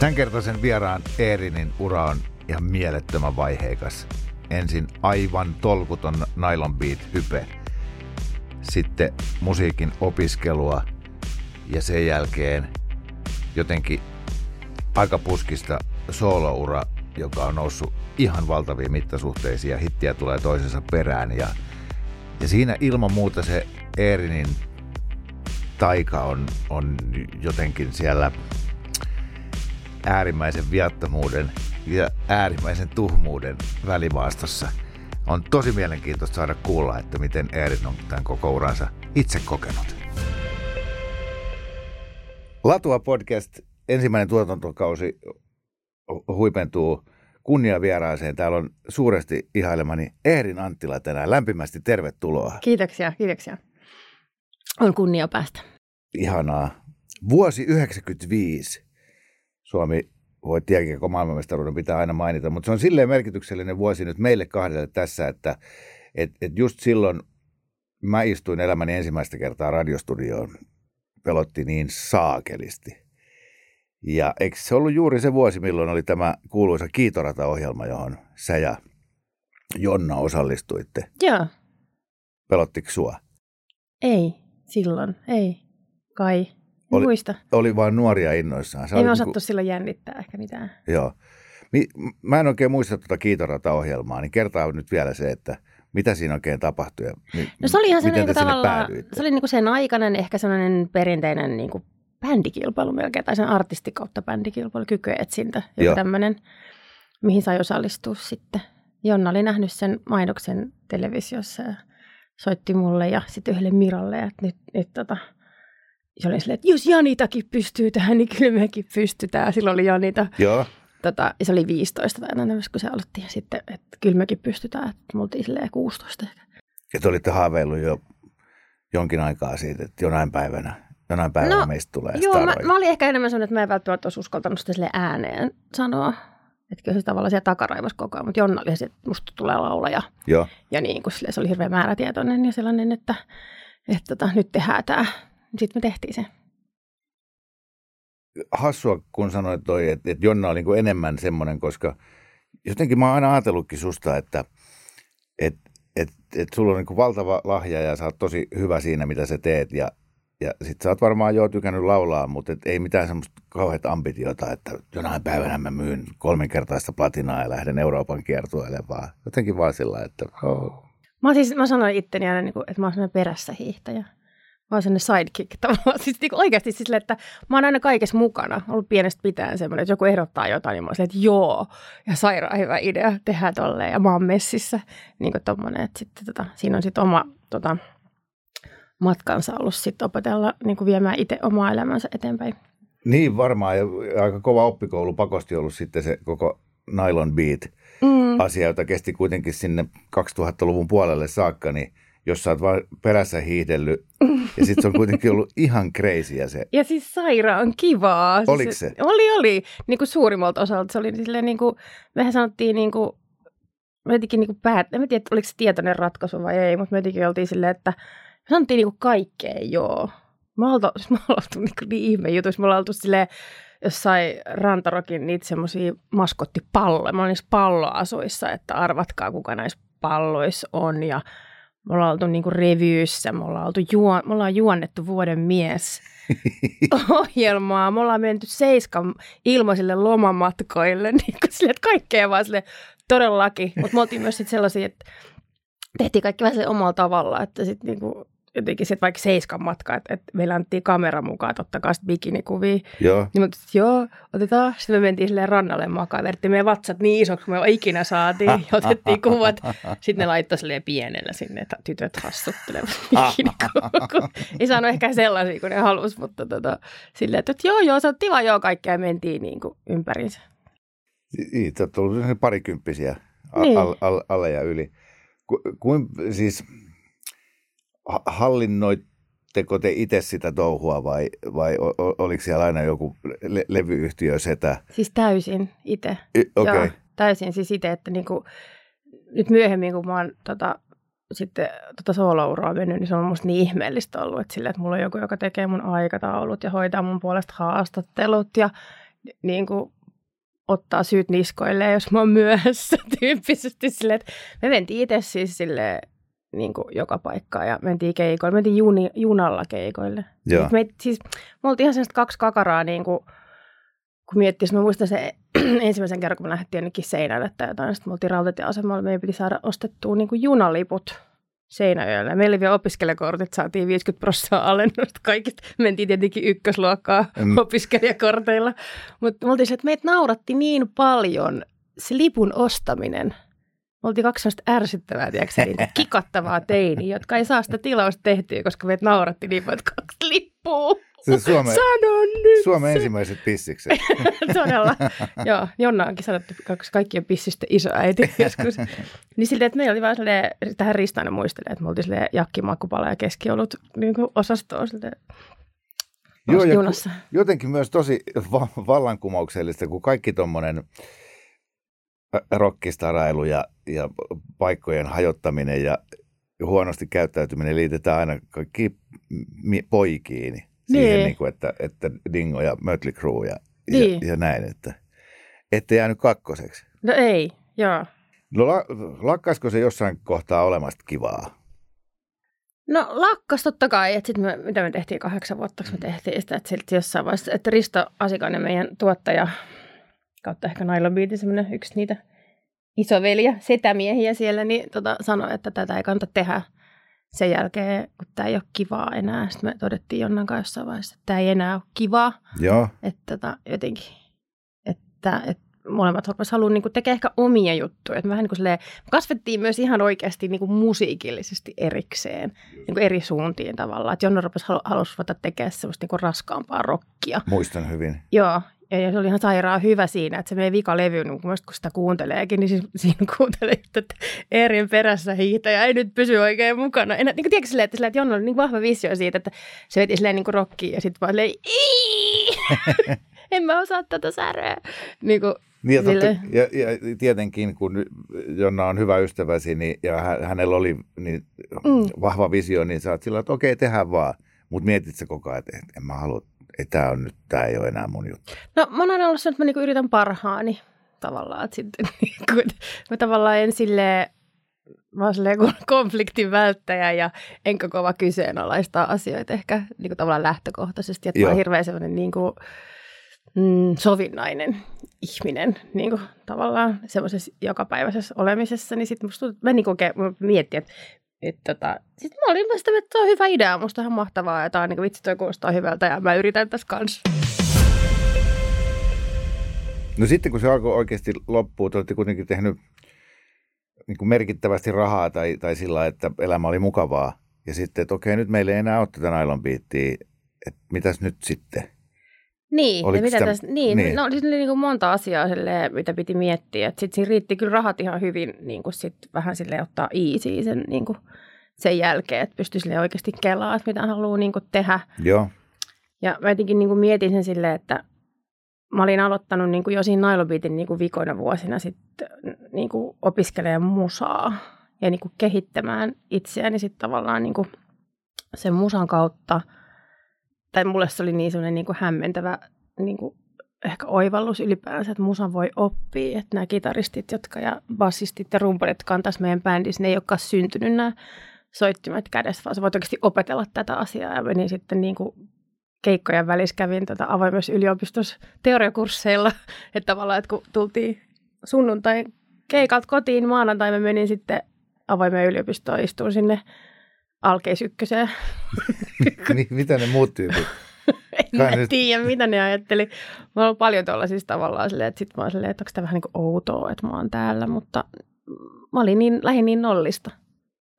Tämänkertaisen vieraan Eerinin ura on ihan mielettömän vaiheikas. Ensin aivan tolkuton nylon beat hype, sitten musiikin opiskelua ja sen jälkeen jotenkin aika puskista sooloura, joka on noussut ihan valtaviin mittasuhteisiin ja hittiä tulee toisensa perään. Ja, ja siinä ilman muuta se Eerinin taika on, on jotenkin siellä äärimmäisen viattomuuden ja äärimmäisen tuhmuuden välimaastossa. On tosi mielenkiintoista saada kuulla, että miten Eerin on tämän koko uransa itse kokenut. Latua podcast, ensimmäinen tuotantokausi huipentuu kunniavieraaseen. Täällä on suuresti ihailemani Eerin Anttila tänään. Lämpimästi tervetuloa. Kiitoksia, kiitoksia. On kunnia päästä. Ihanaa. Vuosi 1995. Suomi voitti jälkikäkö maailmanmestaruuden, pitää aina mainita, mutta se on silleen merkityksellinen vuosi nyt meille kahdelle tässä, että et, et just silloin mä istuin elämäni ensimmäistä kertaa radiostudioon, pelotti niin saakelisti. Ja eikö se ollut juuri se vuosi, milloin oli tämä kuuluisa Kiitorata-ohjelma, johon sä ja Jonna osallistuitte? Joo. Pelottiko sua? Ei, silloin, ei, kai. Oli- muista. Oli vain nuoria innoissaan. Sä Ei me olit osattu silloin jännittää ehkä mitään. Joo. Mä en oikein muista tuota Kiitorata-ohjelmaa, niin kertaa nyt vielä se, että mitä siinä oikein tapahtui ja mi- No se oli ihan miten te niin tavallaan, se oli niin kuin sen aikainen ehkä sellainen perinteinen niin kuin bändikilpailu melkein, tai sen artisti kautta bändikilpailu, kykyetsintä, joku tämmöinen, mihin sai osallistua sitten. Jonna oli nähnyt sen mainoksen televisiossa ja soitti mulle ja sitten yhdelle Miralle, että nyt, nyt tota, se oli silleen, että jos Janitakin pystyy tähän, niin kyllä mekin pystytään. Silloin oli Janita, Joo, tota, ja se oli 15 tai tämmöistä, kun se aloitti. Ja sitten, että kyllä mekin pystytään, että me oltiin silleen 16 ehkä. ja te olitte haaveillut jo jonkin aikaa siitä, että jonain päivänä, jonain päivänä No, meistä tulee Joo, mä, staroja. mä olin ehkä enemmän sellainen, että mä en välttämättä olisi uskaltanut sitä sille ääneen sanoa. Että kyllä se tavallaan siellä takaraivas koko ajan, mutta Jonna oli se, että musta tulee laulaja. Joo, Ja niin kuin silleen, se oli hirveän määrätietoinen ja sellainen, että, että tota, nyt tehdään tämä. Sitten me tehtiin se. hassua kun sanoit toi, että, että Jonna oli niin enemmän semmoinen, koska jotenkin mä oon aina ajatellutkin susta, että et, et, et sulla on niin valtava lahja ja sä oot tosi hyvä siinä, mitä sä teet ja ja sit sä oot varmaan jo tykännyt laulaa, mutta et ei mitään semmoista kauheat ambitiota, että jonain päivänä mä myyn kolminkertaista platinaa ja lähden Euroopan kiertueelle, vaan jotenkin vaan sillä, että oh. Mä, siis, mä sanoin itteni aina, niin kuin, että mä oon perässä hiihtäjä. Mä oon sellainen sidekick tavallaan. Siis niin oikeasti siis silleen, että mä oon aina kaikessa mukana. Ollut pienestä pitäen semmoinen, että joku ehdottaa jotain, niin mä oon silleen, että joo. Ja sairaan hyvä idea, tehdään tolleen. Ja mä oon messissä. Niin kuin tommonen, että sitten tota, siinä on sitten oma tota, matkansa ollut sitten opetella niin kuin viemään itse omaa elämänsä eteenpäin. Niin varmaan, ja aika kova oppikoulu pakosti ollut sitten se koko nylon beat Mm. asia, jota kesti kuitenkin sinne 2000-luvun puolelle saakka, niin jos sä oot vaan perässä hiihdellyt, ja sitten se on kuitenkin ollut ihan crazyä se. Ja siis sairaan kivaa. Siis Oliko se? Oli, oli. Niin kuin suurimmalta osalta se oli silleen niin kuin, mehän sanottiin niin kuin, me jotenkin niin kuin päät, en tiedä, oliko se tietoinen ratkaisu vai ei, mutta me jotenkin oltiin silleen, että me sanottiin niin kuin kaikkeen joo. Me ollaan oltu, siis me ollaan oltu niin, kuin niin ihme jutuissa, me ollaan oltu silleen jossain Rantarokin niitä semmoisia maskottipalloja. Mä olin niissä palloasuissa, että arvatkaa kuka näissä palloissa on ja me ollaan oltu niin kuin revyyssä, me ollaan, oltu juo, me ollaan juonnettu vuoden mies ohjelmaa. Me ollaan menty seiskan ilmaisille lomamatkoille, niin kuin sille, että kaikkea vaan sille todellakin. Mutta me oltiin myös sit sellaisia, että tehtiin kaikki vähän sille omalla tavalla, että sitten niinku, jotenkin että vaikka seiskan matka, että, että meillä annettiin kamera mukaan, että ottakaa sitten bikinikuvia. Joo. Niin mä että joo, otetaan. Sitten me mentiin silleen rannalle makaan, vedettiin meidän vatsat niin isoksi, kun me ikinä saatiin. Ja otettiin kuvat. Sitten ne laittoi silleen pienellä sinne, että tytöt hassuttelevat bikinikuvia. Ei saanut ehkä sellaisia kuin ne halus, mutta tota, silleen, että, joo, joo, se on tiva, joo, kaikkea mentiin niin kuin ympäriinsä. Niin, olette olleet parikymppisiä Niin. al, al, alle ja yli. Ku, kuin, siis hallinnoitteko te itse sitä touhua vai, vai oliko siellä aina joku le, levyyhtiö setä? Siis täysin itse. Y- Okei, Joo, okay. täysin siis itse, että niinku, nyt myöhemmin, kun mä oon tota, sitten tota soolouraa mennyt, niin se on musta niin ihmeellistä ollut, että, sille, että mulla on joku, joka tekee mun aikataulut ja hoitaa mun puolesta haastattelut ja niin kuin, ottaa syyt niskoille, jos mä oon myöhässä tyyppisesti silleen, että me mentiin itse siis sille niin kuin joka paikkaan ja mentiin keikoille. Mentiin juni, junalla keikoille. Joo. Me, siis, me oltiin ihan sellaista kaksi kakaraa, niin kuin, kun miettii, mä muistan se ensimmäisen kerran, kun me lähdettiin jonnekin seinälle tai jotain, sitten me oltiin rautatieasemalla, meidän piti saada ostettua niin kuin junaliput Seinäjoelle. Meillä oli vielä opiskelijakortit, saatiin 50 prosenttia alennusta kaikista. Mentiin tietenkin ykkösluokkaa mm. opiskelijakorteilla. Mutta me oltiin se, että meitä nauratti niin paljon se lipun ostaminen. Me oltiin kaksi sellaista ärsyttävää, tiedätkö, niitä kikattavaa teiniä, jotka ei saa sitä tilausta tehtyä, koska meitä nauratti niin paljon, että kaksi lippua. Se Suomen, Sano nyt Suomen se. ensimmäiset pissikset. Todella. Joo, Jonna onkin sanottu kaksi kaikkien pissistä isoäiti joskus. Niin silleen, että meillä oli vaan silleen, tähän Ristainen muistelee, että me oltiin silleen jakki, makkupala ja keskiolut niin osastoa silleen Joo, ja junassa. jotenkin myös tosi va- vallankumouksellista, kun kaikki tuommoinen rockistarailu ja, ja paikkojen hajottaminen ja huonosti käyttäytyminen liitetään aina kaikki poikiin. Siihen, Niin. niin kuin, että, että Dingo ja Mötley Crue ja, Niin. ja, ja näin, että ette jäänyt kakkoseksi. No ei, joo. No la, lakkaisiko se jossain kohtaa olemasta kivaa? No lakkas totta kai, että sitten me, mitä me tehtiin kahdeksan vuotta, kun me tehtiin sitä, että silti jossain vaiheessa, että Risto Asikainen, meidän tuottaja, kautta ehkä Nylon Beatin semmoinen yksi niitä isoveliä, setämiehiä siellä, niin tota, sanoi, että tätä ei kannata tehdä sen jälkeen, kun tämä ei ole kivaa enää. Sitten me todettiin Jonnan kanssa jossain vaiheessa, että tämä ei enää ole kivaa, Joo, että tota, jotenkin, että, että molemmat rupesivat haluaa niin tekemään ehkä omia juttuja. Että vähän niin kuin silleen, kasvettiin myös ihan oikeasti niin kuin musiikillisesti erikseen, niin kuin eri suuntiin tavallaan. Että Jonna rupesi halu, halusi ruveta tekemään semmoista niin kuin raskaampaa rockia. muistan hyvin. Joo, ja, ja se oli ihan sairaan hyvä siinä, että se meidän vika levy, niin kun, sitä kuunteleekin, niin siis, siinä kuuntelee, että Eerin perässä hiihtäjä ei nyt pysy oikein mukana. En, niin kuin, tiedätkö silleen, että, että Jonna oli niin vahva visio siitä, että se veti silleen niin kuin rockia ja sitten vaan silleen, en mä osaa tätä säröä. Niin kuin, Niin ja, totta, ja, ja tietenkin, kun Jonna on hyvä ystäväsi niin, ja hä- hänellä oli niin Mm. vahva visio, niin sä oot sillä, että okei, tehdään vaan. Mutta mietit sä koko ajan, että et- en mä halua, että tämä on nyt, tämä ei ole enää mun juttu. No mä oon aina ollut se, että mä niinku yritän parhaani tavallaan. Että sitten, niinku, mä tavallaan en silleen, mä oon silleen kon- konfliktin välttäjä ja enkä kova kyseenalaistaa asioita ehkä niinku tavallaan lähtökohtaisesti. Että mä oon Joo. hirveän sellainen niinku, mm, sovinnainen ihminen niinku, tavallaan semmoisessa jokapäiväisessä olemisessa. Niin sitten musta tuntuu, mä niinku oikein mä mietin, että että tota, sitten mä olin sitä, että se on hyvä idea, musta ihan mahtavaa, ja tää on niin vitsi, toi kuulostaa hyvältä, ja mä yritän tässä kanssa. No sitten kun se alkoi oikeasti loppua, te olette kuitenkin tehnyt niin merkittävästi rahaa tai, tai sillä että elämä oli mukavaa. Ja sitten, että okei, nyt meillä ei enää ole tätä nylon beattiä, että mitäs nyt sitten? Niin, Oliko ja mitä sitä- tästä, niin, niin. niin. No, siis oli niin kuin monta asiaa, silleen, mitä piti miettiä. Sitten siinä riitti kyllä rahat ihan hyvin niin kuin sit vähän sille ottaa easy sen, niin kuin sen jälkeen, että pystyi sille oikeasti kelaa, että mitä haluaa niin kuin tehdä. Joo, Ja mä jotenkin niin kuin mietin sen silleen, että mä olin aloittanut niin kuin jo siinä Nailobiitin niin kuin vikoina vuosina sitten niin kuin opiskelemaan musaa ja niin kuin kehittämään itseäni sitten tavallaan niin kuin sen musan kautta. Tai mulle se oli niin sellainen niin kuin hämmentävä niin kuin ehkä oivallus ylipäänsä, että musan voi oppia. Että nämä kitaristit jotka ja bassistit ja rumpalit, jotka on tässä meidän bändissä, ne ei olekaan syntynyt nämä soittimet kädessä, vaan sä voit oikeasti opetella tätä asiaa. Ja menin sitten niin kuin keikkojen välissä kävin tätä avoimessa yliopistossa teoriakursseilla, että tavallaan, että kun tultiin sunnuntai keikalta kotiin, maanantai mä menin sitten avoimeen yliopistoon, istuin sinne alkeisykköseen. Mi- mitä ne muut tyypit? en mä nyt- tiedä, mitä ne ajatteli. Mä oon paljon tuolla siis tavallaan silleen, että sit mä oon silleen, että onko tämä vähän niin kuin outoa, että mä oon täällä, mutta mä olin niin, lähin niin nollista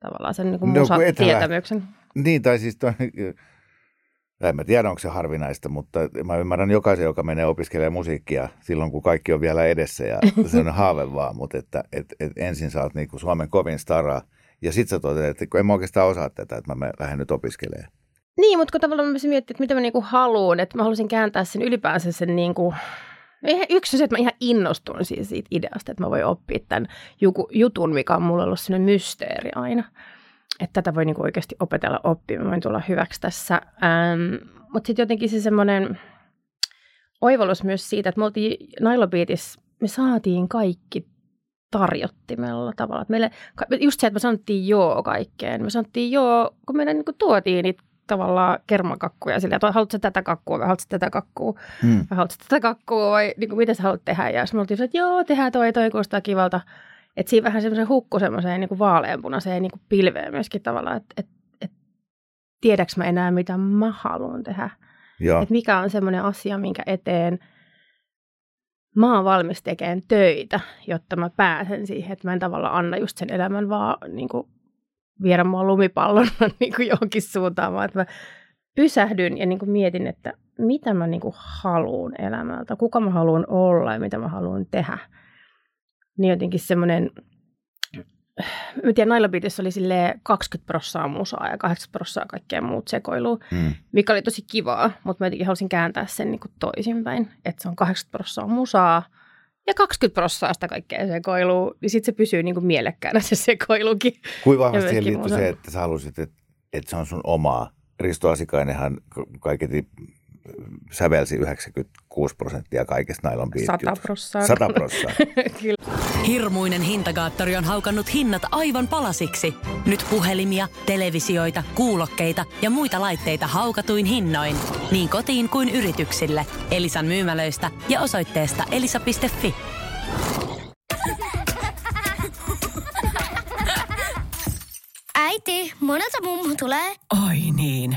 tavallaan sen niin kuin No, tietämyksen. Niin, tai siis toi, en mä tiedä, onko se harvinaista, mutta mä ymmärrän jokaisen, joka menee opiskelemaan musiikkia silloin, kun kaikki on vielä edessä ja se on haave vaan, mutta että et, et ensin sä oot niinku Suomen kovin stara ja sit sä toteat, että kun en mä oikeastaan osaa tätä, että mä lähden nyt opiskelemaan. Niin, mutta kun tavallaan mä miettiä, että mitä mä niinku haluan, että mä haluaisin kääntää sen ylipäänsä sen niinku, yksi on se, että mä ihan innostun siitä, ideasta, että mä voin oppia tämän juku, jutun, mikä on mulle ollut sellainen mysteeri aina. Että tätä voi niinku oikeasti opetella oppimaan, mä voin tulla hyväksi tässä. Ähm, mutta sitten jotenkin se semmoinen oivallus myös siitä, että me oltiin Nailobiitissä, me saatiin kaikki tarjottimella tavalla. Meille, just se, että me sanottiin joo kaikkeen. Me sanottiin joo, kun meille niin tuotiin niitä tavallaan kermakakkuja sillä, että haluatko tätä kakkua vai haluatko tätä kakkua Hmm. vai haluatko tätä kakkua vai niin kuin, mitä sä haluat tehdä. Ja sitten me oltiin että joo, tehdään toi, toi kuulostaa kivalta. Että siinä vähän semmoisen hukku semmoiseen niin vaaleanpunaiseen niin kuin pilveen myöskin tavallaan, että, että, että tiedäks mä enää, mitä mä haluan tehdä. Että mikä on semmoinen asia, minkä eteen mä oon valmis tekemään töitä, jotta mä pääsen siihen, että mä en tavallaan anna just sen elämän vaan niin kuin viedä mua lumipallona niin kuin johonkin suuntaan, vaan että mä pysähdyn ja niin kuin mietin, että mitä mä niin haluan elämältä, kuka mä haluan olla ja mitä mä haluan tehdä. Niin jotenkin semmoinen, mä tiedän, Naila Beatissä oli silleen 20 prossaa musaa ja 80 prossaa kaikkea muut sekoilua hmm. mikä oli tosi kivaa, mutta mä jotenkin halusin kääntää sen niin kuin toisinpäin, että se on 80 prosenttia musaa ja 20 prosenttia sitä kaikkea sekoilua, niin sitten se pysyy niin kuin mielekkäänä se sekoilukin. Kuinka vahvasti siihen liittyy se, että sä halusit, että, että se on sun omaa. Risto Asikainenhan kaiketi sävelsi 96 prosenttia kaikesta Nylon Beat 100 prossaa. 100 prosenttia. Kyllä. Hirmuinen hintakaattori on haukannut hinnat aivan palasiksi. Nyt puhelimia, televisioita, kuulokkeita ja muita laitteita haukatuin hinnoin. Niin kotiin kuin yrityksille. Elisan myymälöistä ja osoitteesta elisa.fi. Äiti, monelta mummu tulee? Oi niin.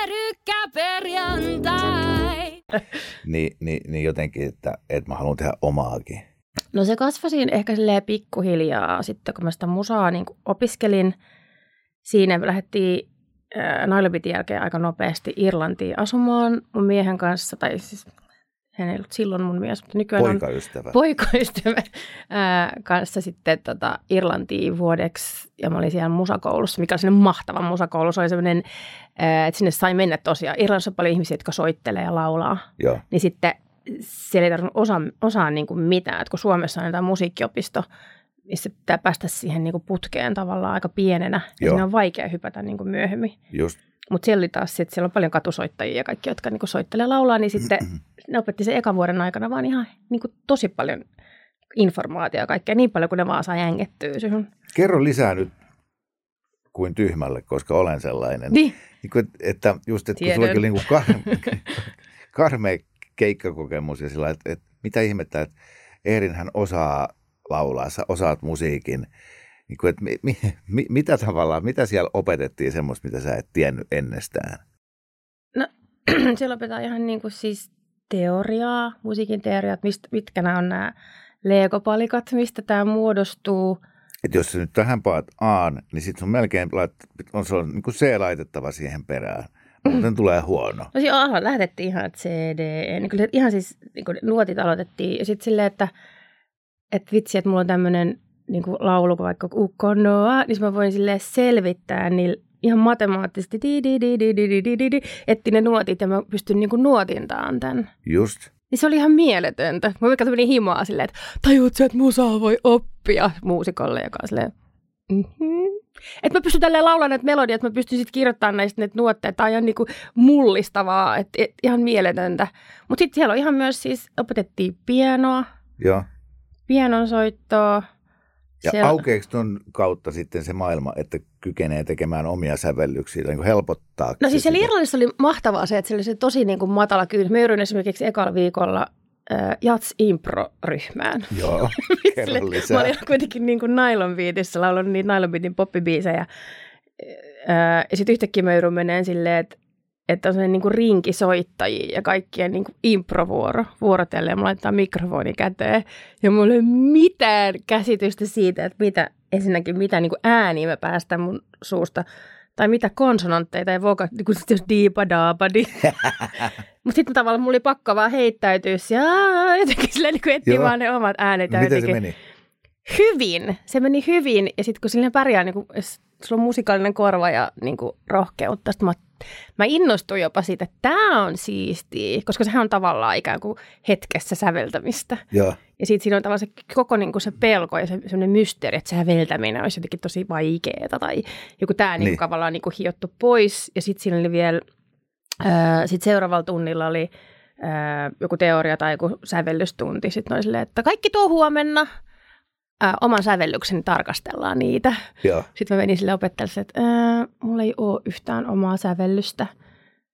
Pyörykkäperjantai! niin, niin, niin jotenkin, että, että mä haluan tehdä omaakin. No se kasvoi siinä ehkä silleen pikkuhiljaa sitten, kun mä sitä musaa niin opiskelin. Siinä lähdettiin äh, Nailobitin jälkeen aika nopeasti Irlantiin asumaan mun miehen kanssa, tai siis hän ei ollut silloin mun mies, mutta nykyään on Poikaystävä. poikaystävän ää, kanssa sitten tota, Irlantiin vuodeksi, ja mä olin siellä musakoulussa, mikä oli sellainen mahtava musakoulu. Se oli sellainen, ää, että sinne sai mennä tosiaan. Irlannissa on paljon ihmisiä, jotka soittelee ja laulaa, Joo, niin sitten siellä ei tarvinnut osaa, osaa niin kuin mitään. Että kun Suomessa on jotain musiikkiopisto, missä pitää päästä siihen niin kuin putkeen tavallaan aika pienenä, ja Joo. siinä on vaikea hypätä niin kuin myöhemmin. just. Mutta siellä oli taas, sit, siellä on paljon katusoittajia ja kaikki, jotka niinku soittelee ja laulaa, niin sitten ne opetti sen ekan vuoden aikana vaan ihan niinku tosi paljon informaatiota ja kaikkea, niin paljon kuin ne vaan saa jängettyä siihen. Kerro lisää nyt kuin tyhmälle, koska olen sellainen. Niin. Niin kuin, että just, että kun Tiedän. sulla oli niin kuin kar- karmea keikkakokemus ja sillä että, että mitä ihmettä, että Eerinhän osaa laulaa, sä osaat musiikin. Niin kuin, että mi, mi, mi, mitä tavallaan, mitä siellä opetettiin semmoista, mitä sä et tiennyt ennestään? siellä opetetaan ihan niinku siis teoriaa, musiikin teoriat, mistä, mitkä nämä on nämä legopalikat, mistä tämä muodostuu. Että jos sä nyt tähän paat Aan, niin sitten sun melkein lait, on se on niin kuin C laitettava siihen perään. Muuten tulee huono. No siinä alla lähdettiin ihan että C, D, E, niin kyllä ihan siis niin kuin nuotit aloitettiin. Ja sitten silleen, että, että vitsi, että mulla on tämmöinen niin kuin laulu kuin vaikka Ukonoa, niin mä voin silleen selvittää niillä ihan matemaattisesti, di, di, di, di, di, di, di, di, di, etti ne nuotit ja mä pystyn niin kuin nuotintaan tämän. Just. Niin se oli ihan mieletöntä. Mä vaikka meni himaa silleen, että tajuut sä, että musaa voi oppia muusikolle, joka on silleen, mm-hmm. Että mä pystyn tälleen laulamaan näitä melodiat, että mä pystyn sitten kirjoittamaan näistä näitä nuotteja. Tämä on ihan niinku mullistavaa, että et, ihan mieletöntä. Mutta sitten siellä on ihan myös siis, opetettiin pianoa, Joo. pianonsoittoa. Ja Siellä- aukeeko ton kautta sitten se maailma, että kykenee tekemään omia sävellyksiä, niin kuin helpottaa? No siis siellä? Irlannissa oli mahtavaa se, että se oli se tosi niin kuin matala kynnys. Mä esimerkiksi ekalla viikolla äh, Jats Impro-ryhmään. Joo, kerro lisää. Mä olin kuitenkin niin kuin Nylon Beatissä laulanut niitä Nylon Beatin poppibiisejä. Ää, ja sitten yhtäkkiä mä joudun meneen silleen, että, että on sellainen niin kuin rinkisoittajia ja kaikkien niin kuin improvuoro. Vuorotellen mä laitetaan mikrofoni käteen. Ja mulla ei ole mitään käsitystä siitä, että mitä, ensinnäkin mitä niin kuin ääniä mä päästän mun suusta. Tai mitä konsonantteja tai voka, niin kuin jos diipa daapadi. Mutta sitten tavallaan mulla oli pakko vaan heittäytyä ja jotenkin silleen niin kuin etsiä vaan ne omat äänet. No, miten se jotenkin- meni? hyvin. Se meni hyvin ja sitten kun sillä pärjää, niin kun, jos sulla on musikaalinen korva ja niin kuin, rohkeutta, sit mä, mä innostuin jopa siitä, että tämä on siistiä, koska sehän on tavallaan ikään kuin hetkessä säveltämistä. Joo, Ja sitten siinä on tavallaan se koko niin kuin se pelko ja se semmoinen mysteeri, että se säveltäminen olisi jotenkin tosi vaikeaa tai joku tämä niin. Niin. tavallaan niin kuin hiottu pois. Ja sitten siinä oli vielä, ää, sit seuraavalla tunnilla oli ää, joku teoria tai joku sävellystunti. Sitten oli silleen, että kaikki tuo huomenna ää, oman sävellykseni tarkastellaan niitä. joo. Sitten mä menin sille opettajalle, että ää, mulla ei ole yhtään omaa sävellystä.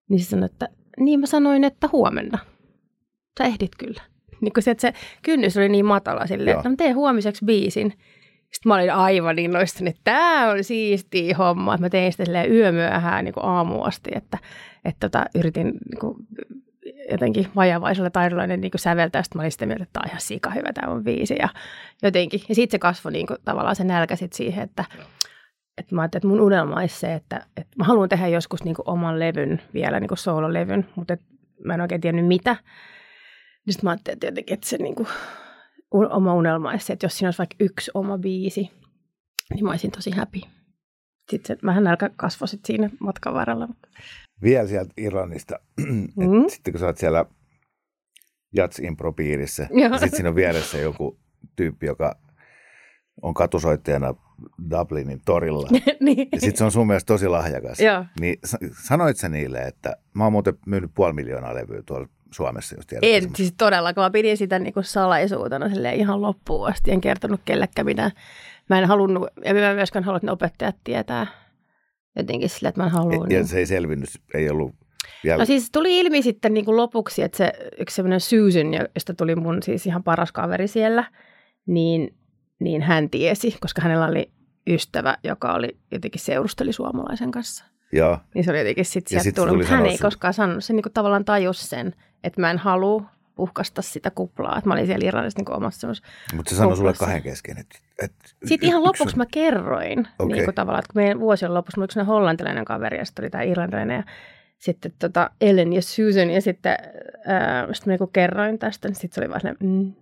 Niin se sanoi, että niin mä sanoin, että huomenna. Sä ehdit kyllä. Niin kun se, että se kynnys oli niin matala silleen, Joo. että mä teen huomiseksi biisin. Sitten mä olin aivan innoistunut, että tämä on siistiä homma. Että mä tein sitä yömyöhään niin aamuun asti, että, että tota, yritin niin kuin, jotenkin vajavaisella taidollainen niin säveltää. Sitten mä olin sitä mieltä, että tämä on ihan sika hyvä tämä on biisi. Ja jotenkin, ja sitten se kasvoi niin kuin, tavallaan se nälkä sit siihen, että, että mä ajattelin, että mun unelma olisi se, että, että mä haluan tehdä joskus niin kuin oman levyn vielä, niin kuin soololevyn, mutta et mä en oikein tiennyt mitä. Niin sitten mä ajattelin että jotenkin, että se niin kuin, oma unelma olisi se, että jos siinä olisi vaikka yksi oma biisi, niin mä olisin tosi happy. Sitten se vähän nälkä kasvoi sit siinä matkan varrella. Vielä sieltä Irlannista. Et Mm. Sitten kun sä oot siellä Jats Impro-piirissä, ja sitten siinä on vieressä joku tyyppi, joka on katusoittajana Dublinin torilla. niin. Ja sitten se on sun mielestä tosi lahjakas. Joo. Niin sa- sanoit sä niille, että mä oon muuten myynyt puoli miljoonaa levyä tuolla Suomessa, jos tiedät. En siis todellakaan. Mä pidin sitä niin kuin salaisuutena silleen ihan loppuun asti. En kertonut kellekään mitään. Mä en halunnut, ja mä myöskään halua, että ne opettajat tietää jotenkin silleen, että mä en halua. Ja niin. se ei selvinnyt, ei ollut vielä. No siis tuli ilmi sitten niin kuin lopuksi, että se yksi semmoinen Susan, josta tuli mun siis ihan paras kaveri siellä, niin, niin hän tiesi, koska hänellä oli ystävä, joka oli jotenkin seurusteli suomalaisen kanssa. Joo, Niin se oli jotenkin sitten sieltä sit tullut, tuli mutta hän ei sulle. koskaan sanonut. Se niin kuin tavallaan tajusi sen, että mä en halua puhkasta sitä kuplaa. Että mä olin siellä Irlannissa niin omassa mutta se sanoi sulle kahden kesken. Että, että Sitten ihan lopuksi on- mä kerroin, Okei. niin kuin tavallaan, että kun meidän vuosi on lopussa, mulla oli yksi hollantilainen kaveri ja sitten oli tämä irlantilainen ja sitten tota Ellen ja Susan ja sitten ää, sit mä niin kerroin tästä, niin sitten se oli vaan sellainen, mm,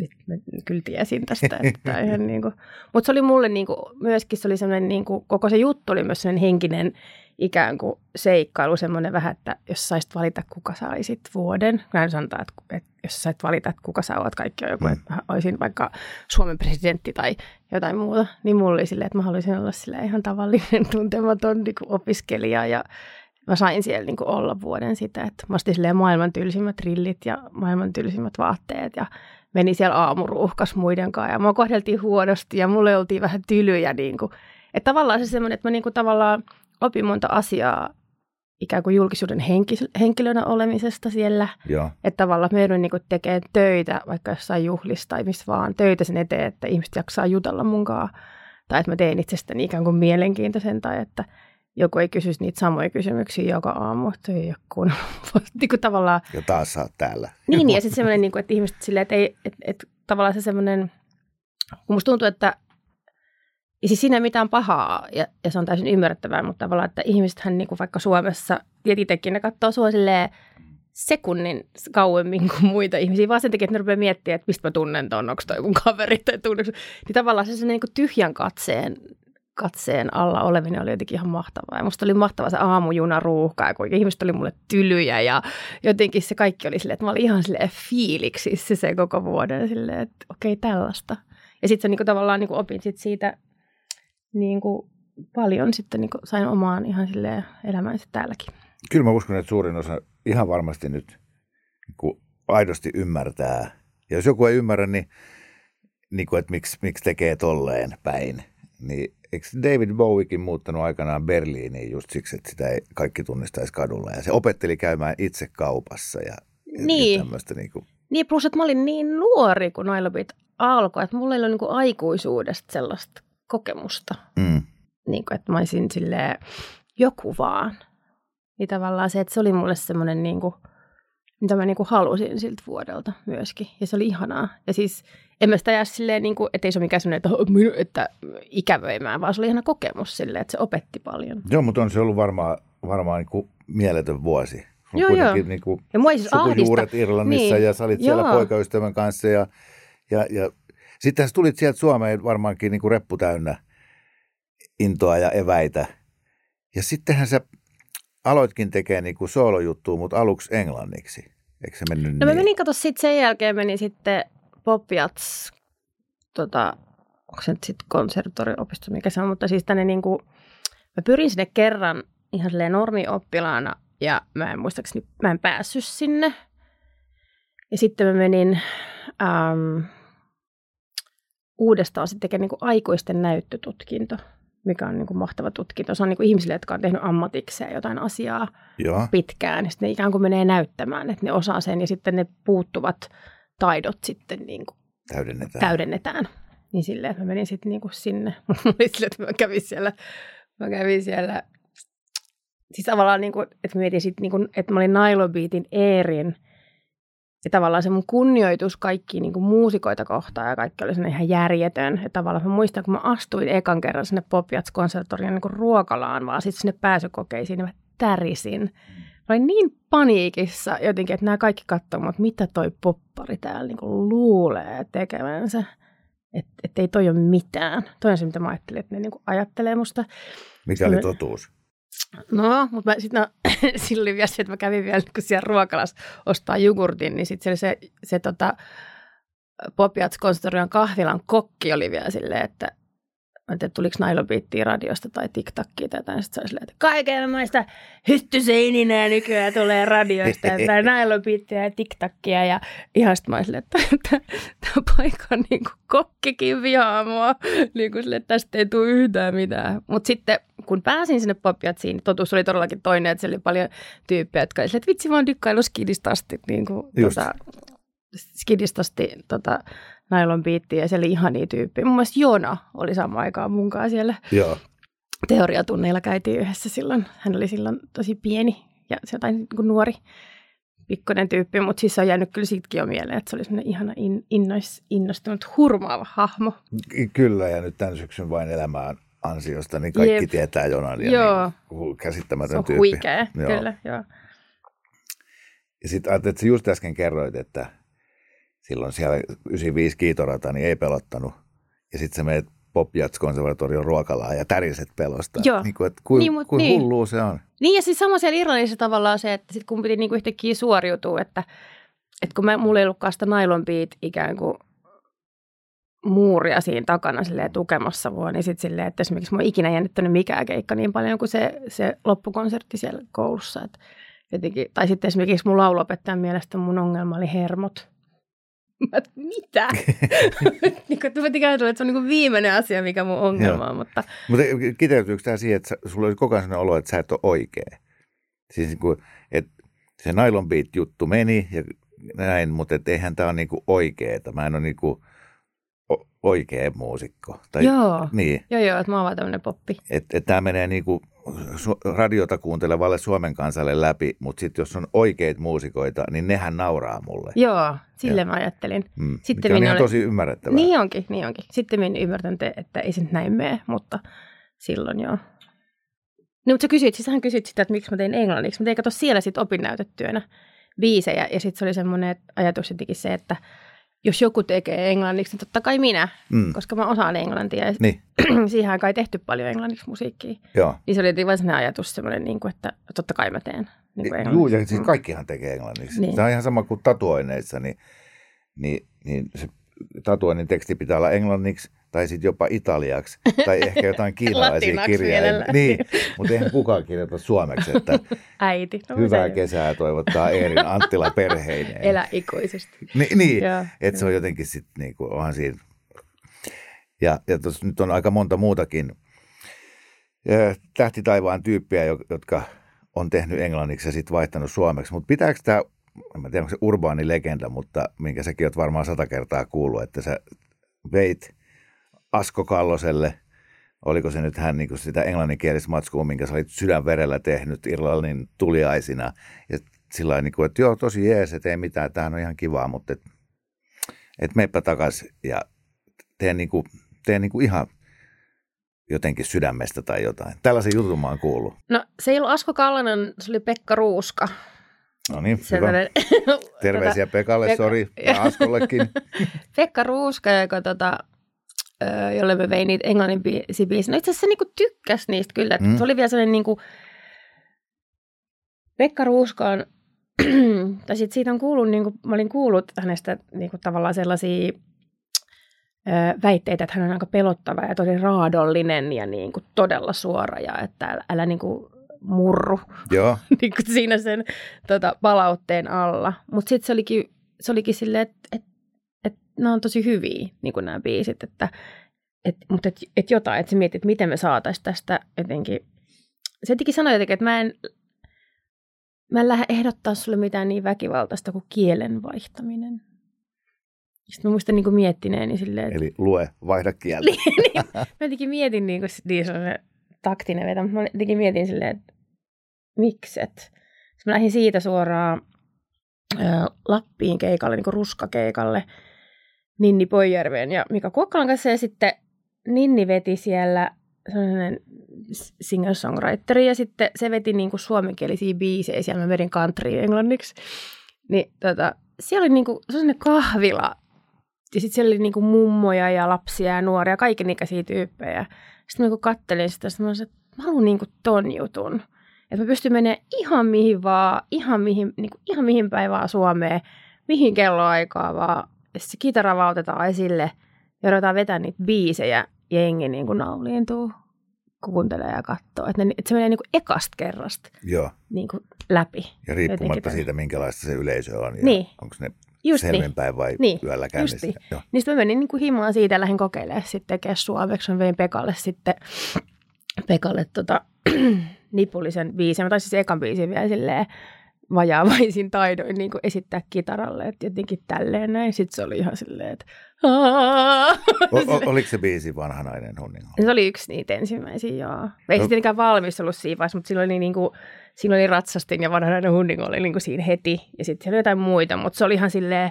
nyt mä kyllä tiesin tästä. Että ihan niin kuin, mutta se oli mulle niin kuin, myöskin se oli semmoinen, niin kuin, koko se juttu oli myös semmoinen henkinen ikään kuin seikkailu, semmoinen vähän, että jos saisit valita, kuka saisit vuoden. Näin sanotaan, että, että jos sait valita, että kuka sä oot, kaikki on joku, Mm. että olisin vaikka Suomen presidentti tai jotain muuta, niin mulla oli silleen, että mä haluaisin olla silleen ihan tavallinen tuntematon niin kuin opiskelija ja mä sain siellä niin olla vuoden sitä, että mä ostin silleen maailman tylsimmät rillit ja maailman tylsimmät vaatteet ja meni siellä aamuruuhkas muiden kanssa ja mua kohdeltiin huonosti ja mulle oltiin vähän tylyjä. Niin kuin, että tavallaan se semmoinen, että mä niin kuin tavallaan opin monta asiaa ikään kuin julkisuuden henki, henkilönä olemisesta siellä. Joo, Että tavallaan mä joudun niin tekemään töitä vaikka jossain juhlissa tai missä vaan töitä sen eteen, että ihmiset jaksaa jutella munkaan. Tai että mä teen itsestäni ikään kuin mielenkiintoisen tai että joku ei kysyisi niitä samoja kysymyksiä joka aamu, että ei ole kuunnellut. niin kuin tavallaan, ja taas sä oot täällä. niin, niin ja sitten semmoinen, niin kuin, että ihmiset silleen, että, ei, että, että tavallaan se semmoinen, kun musta tuntuu, että ja siis siinä ei mitään pahaa, ja, ja se on täysin ymmärrettävää, mutta tavallaan, että ihmisethän niin kuin vaikka Suomessa, tietitekin ne katsoo sua silleen sekunnin kauemmin kuin muita ihmisiä, vaan sen takia, että ne rupeaa miettimään, että mistä mä tunnen ton, onko toi joku kaveri tai tunneks. Niin tavallaan se, se niin kuin tyhjän katseen katseen alla olevinen oli jotenkin ihan mahtavaa. Ja musta oli mahtavaa se aamujuna ruuhka, kun ihmiset oli mulle tylyjä ja jotenkin se kaikki oli silleen, että mä olin ihan silleen fiiliksissä se koko vuoden silleen, että okei okay, tällaista. Ja sitten niin kuin, tavallaan niin kuin opin sit siitä niin kuin, paljon sitten niin kuin, sain omaan ihan silleen elämäänsä täälläkin. Kyllä mä uskon, että suurin osa ihan varmasti nyt niin aidosti ymmärtää. Ja jos joku ei ymmärrä, niin, niin kuin, että miksi, miksi tekee tolleen päin, niin eikö David Bowiekin muuttanut aikanaan Berliiniin just siksi, että sitä ei kaikki tunnistaisi kadulla. Ja se opetteli käymään itse kaupassa ja, Niin. ja tämmöistä niin kuin, Niin, plus että mä olin niin nuori, kun Nailobit alkoi, että mulla ei ollut niin kuin aikuisuudesta sellaista kokemusta. mm, Niin kuin, että mä olisin silleen joku vaan. Niin tavallaan se, että se oli mulle semmoinen niin kuin, mitä mä niin kuin halusin siltä vuodelta myöskin. Ja se oli ihanaa. Ja siis en mä sitä jää silleen, niin kuin, että ei se ole mikään semmoinen, että, "Minun- että ikävöimään, vaan se oli ihana kokemus silleen, että se opetti paljon. Joo, mutta on se ollut varmaan, varmaan niin kuin mieletön vuosi. Joo, on joo. kuitenkin Niin kuin Ja mua ei siis sukujuuret ahdista. Irlannissa Niin. ja sä olit siellä Joo. poikaystävän kanssa ja, ja, ja sitten sä tulit sieltä Suomeen varmaankin niin kuin reppu täynnä intoa ja eväitä. Ja sittenhän sä aloitkin tekemään niin kuin soolojuttua, mutta aluksi englanniksi. Eikö se mennyt No niin? mä menin, kato, sitten sen jälkeen menin sitten Popjats, tota, onko se nyt sitten konservatoriopisto, mikä se on, mutta siis tänne niin kuin, mä pyrin sinne kerran ihan silleen normioppilaana ja mä en muistaakseni, mä en päässyt sinne. Ja sitten mä menin äm, uudestaan sitten tekemään niin kuin aikuisten näyttötutkinto, mikä on niin kuin mahtava tutkinto. Se on niin kuin ihmisille, jotka on tehnyt ammatikseen jotain asiaa Joo, pitkään, ja sitten ne ikään kuin menee näyttämään, että ne osaa sen, ja sitten ne puuttuvat taidot sitten niin kuin täydennetään. täydennetään. Niin silleen, että mä menin sitten niin kuin sinne. Mulla oli silleen, että mä kävin siellä, mä kävin siellä, siis tavallaan niin kuin, että mä mietin sitten niin kuin, että mä olin Nailobeatin Eerin, ja tavallaan se mun kunnioitus kaikki niin kuin muusikoita kohtaan ja kaikki oli ihan järjetön. Ja tavallaan mä muistan, kun mä astuin ekan kerran sinne Popjats konservatorion niin ruokalaan, vaan sitten sinne pääsykokeisiin, niin mä tärisin. Mä olin niin paniikissa jotenkin, että nämä kaikki katsoo, mutta mitä toi poppari täällä niin kuin luulee tekevänsä. Että et ei toi ole mitään. Toi on se, mitä mä ajattelin, että ne niin kuin ajattelee musta. Mikä oli totuus? No, mutta sitten no, silloin oli vielä se, että mä kävin vielä kun siellä ruokalassa ostaa jogurtin, niin sitten se, se tota, Popiats Konstorian kahvilan kokki oli vielä silleen, että, että tuliko Nailobiittia radiosta tai TikTokkia tai jotain. Sitten se että kaikenlaista hyttyseininää nykyään tulee radioista, tai Nailobiittia ja TikTokia. Ja ihan sitten mä olin silleen, että tämä paikka on niin kuin kokkikin vihaa mua. Niin kuin silleen, että tästä ei tule yhtään mitään. Mutta sitten kun pääsin sinne Popjatsiin, niin totuus oli todellakin toinen, että siellä oli paljon tyyppejä, jotka oli silleen, että vitsi oon dykkailu skidista asti, niin kuin, Just. tota, skidista asti tota, nailon biittiä ja siellä oli ihania tyyppiä. Mun mielestä Jona oli samaan aikaan mun kanssa siellä Joo. teoriatunneilla käytiin yhdessä silloin. Hän oli silloin tosi pieni ja se jotain niin kuin nuori pikkuinen tyyppi, mutta siis se on jäänyt kyllä siitäkin jo mieleen, että se oli semmoinen ihana in, innois, innostunut, hurmaava hahmo. Ky- Kyllä, ja nyt tämän syksyn vain elämään ansiosta, niin kaikki Jep. tietää Jonan ja Joo. niin, käsittämätön Se on tyyppi. huikea, Joo. kyllä, joo. Ja sitten ajattelin, että sä just äsken kerroit, että silloin siellä 95 kiitorata niin ei pelottanut. Ja sitten sä menet Pop konservatorion ruokalaan ja täriset pelosta. Joo. Niin kuin, että kuin, Niin, kuin niin. hullua se on. Niin ja siis sama siellä Irlannissa tavallaan se, että sit kun piti niinku yhtäkkiä suoriutua, että, että kun mä, mulla ei ollutkaan sitä nylon beat ikään kuin muuria siinä takana silleen, tukemassa mua, niin sitten silleen, että esimerkiksi mua ei ikinä jännittänyt mikään keikka niin paljon kuin se, se loppukonsertti siellä koulussa. Että jotenkin, tai sitten esimerkiksi mun lauluopettajan mielestä mun ongelma oli hermot. Mä, et, mitä? niin kuin, että mä ajatella, että se on niin kuin viimeinen asia, mikä mun ongelma on, mutta Mutta kiteytyykö tämä siihen, että sulla oli koko ajan sellainen olo, että sä et ole oikea? Siis niin kuin, että se nylon beat juttu meni ja näin, mutta et eihän tämä ole niin kuin oikeeta. Mä en ole niin kuin oikea muusikko. Tai, Joo. Niin, joo joo, että mä oon vaan tämmöinen poppi. että et tämä menee niin kuin radiota kuuntelevalle Suomen kansalle läpi, mutta sitten jos on oikeita muusikoita, niin nehän nauraa mulle. Joo, sille mä ajattelin. Mm, Sitten mikä on ihan olen- tosi ymmärrettävää. Niin onkin, niin onkin. Sitten minä ymmärtän, te, että ei se nyt näin mene, mutta silloin joo. No, mutta sä kysyit, siis hän kysyit sitä, että miksi mä tein englanniksi. Mä tein kato siellä sitten opinnäytetyönä biisejä. Ja sitten se oli semmoinen ajatus jotenkin se, että, jos joku tekee englanniksi, niin totta kai minä, Mm. koska mä osaan englantia. Ja Niin, siihen aikaan ei tehty paljon englanniksi musiikkia. joo. Niin se oli vain sellainen ajatus semmoinen, niin kuin, että totta kai mä teen. Niin kuin Juu, ja siis kaikkihan tekee englanniksi. Niin. Se on ihan sama kuin tatuoinneissa, niin, niin, niin se tatuoinnin teksti pitää olla englanniksi tai sitten jopa italiaksi tai ehkä jotain kiinalaisia mielellään. Niin, mutta eihän kukaan kirjoita suomeksi, että Äiti. No, hyvää se- kesää toivottaa Eerin Anttila perheineen. Elä ikuisesti. Ni, niin, että se on jotenkin sitten niinku, onhan siinä. Ja, ja tos, nyt on aika monta muutakin tähti taivaan tyyppiä, jo- jotka on tehnyt englanniksi ja sitten vaihtanut suomeksi. Mutta pitääkö tämä, en mä tiedä onko se urbaani legenda, mutta minkä säkin oot varmaan sata kertaa kuullut, että sä veit Asko Kalloselle, oliko se nyt hän niin sitä englanninkielistä matskua, minkä sä olit sydänverellä tehnyt Irlannin tuliaisina. Ja sillä niin kuin, että joo, tosi jees, että ei mitään, tämähän on ihan kivaa, mutta et, et meipä takaisin ja teen, niin kuin, teen niin kuin ihan jotenkin sydämestä tai jotain. Tällaisen jutun mä oon kuullut. No se ei ollut Asko Kallanen, se oli Pekka Ruuska. No niin, hyvä. Terveisiä Pekalle, Pekka- sori, ja Askollekin. Pekka Ruuska, joka tota, jolle me vein niitä englannin biisi. biisi. No itse asiassa se niinku tykkäsi niistä kyllä. Mm. Se oli vielä sellainen niinku, Pekka Ruuska on, tai sit siitä on kuullut, niinku, mä olin kuullut hänestä niinku tavallaan sellaisia ö, väitteitä, että hän on aika pelottava ja tosi raadollinen ja niinku todella suora ja että älä, älä niinku murru Joo, niin kuin siinä sen tota, palautteen alla. Mutta sitten se olikin, se olikin silleen, että et, et, nämä on tosi hyviä niin kuin nämä biisit, että et, mutta et, et jotain, että se mietit, että miten me saataisiin tästä jotenkin. Se jotenkin sanoi jotenkin, että mä en, mä en lähde ehdottaa sulle mitään niin väkivaltaista kuin kielen vaihtaminen. Sitten mä muistan niin kuin miettineeni silleen, että eli lue, vaihda kieltä. niin, niin. Mä jotenkin mietin niin kuin, niin sellainen taktinen veto, mutta mä jotenkin mietin silleen, että mikset. Sitten mä lähdin siitä suoraan ö, Lappiin keikalle, niin kuin ruskakeikalle, Ninni Poijärveen ja Mika Kuokkalan kanssa. Ja sitten Ninni veti siellä sellainen singer-songwriteri ja sitten se veti niin kuin suomenkielisiä biisejä. Siellä mä vedin country englanniksi. Niin tota, siellä oli niin kuin, sellainen kahvila ja sitten siellä oli niinku mummoja ja lapsia ja nuoria, kaikenikäisiä tyyppejä. Sitten mä niinku kattelin sitä, sitten mä olisin, että mä haluan niinku ton jutun. Että mä pystyn menemään ihan mihin vaan, ihan mihin, niinku, ihan mihin päin vaan Suomeen, mihin kelloaikaa vaan. Ja se kitara vaan otetaan esille ja ruvetaan vetää niitä biisejä. Jengi niinku nauliintuu, kuuntelee ja katsoo. Että, ne, että se menee niinku ekasta kerrasta Joo, niinku läpi. ja riippumatta tämän. siitä, minkälaista se yleisö on. Ja Niin. Onko ne Just niin. selvinpäin vai Niin, yöllä käynnissä? niin. Joo. Niin sitten mä menin niin kuin himaan siitä ja lähdin kokeilemaan sitten tekemään suomeksi. Mä vein Pekalle sitten, Pekalle tota, nipullisen biisin. Mä taisin siis ekan biisin vielä silleen vajaavaisin taidoin niin kuin esittää kitaralle, että jotenkin tälleen näin. Sitten se oli ihan silleen, että! O- o- oliko se biisi vanhanainen hunningo? se oli yksi niitä ensimmäisiä, joo. Ei No- no. tietenkään valmis ollut siinä vaiheessa, mutta silloin oli, niin kuin, silloin oli ratsastin ja vanhanainen hundingo oli niin kuin siinä heti. Ja sitten siellä oli jotain muita, mutta se oli ihan silleen,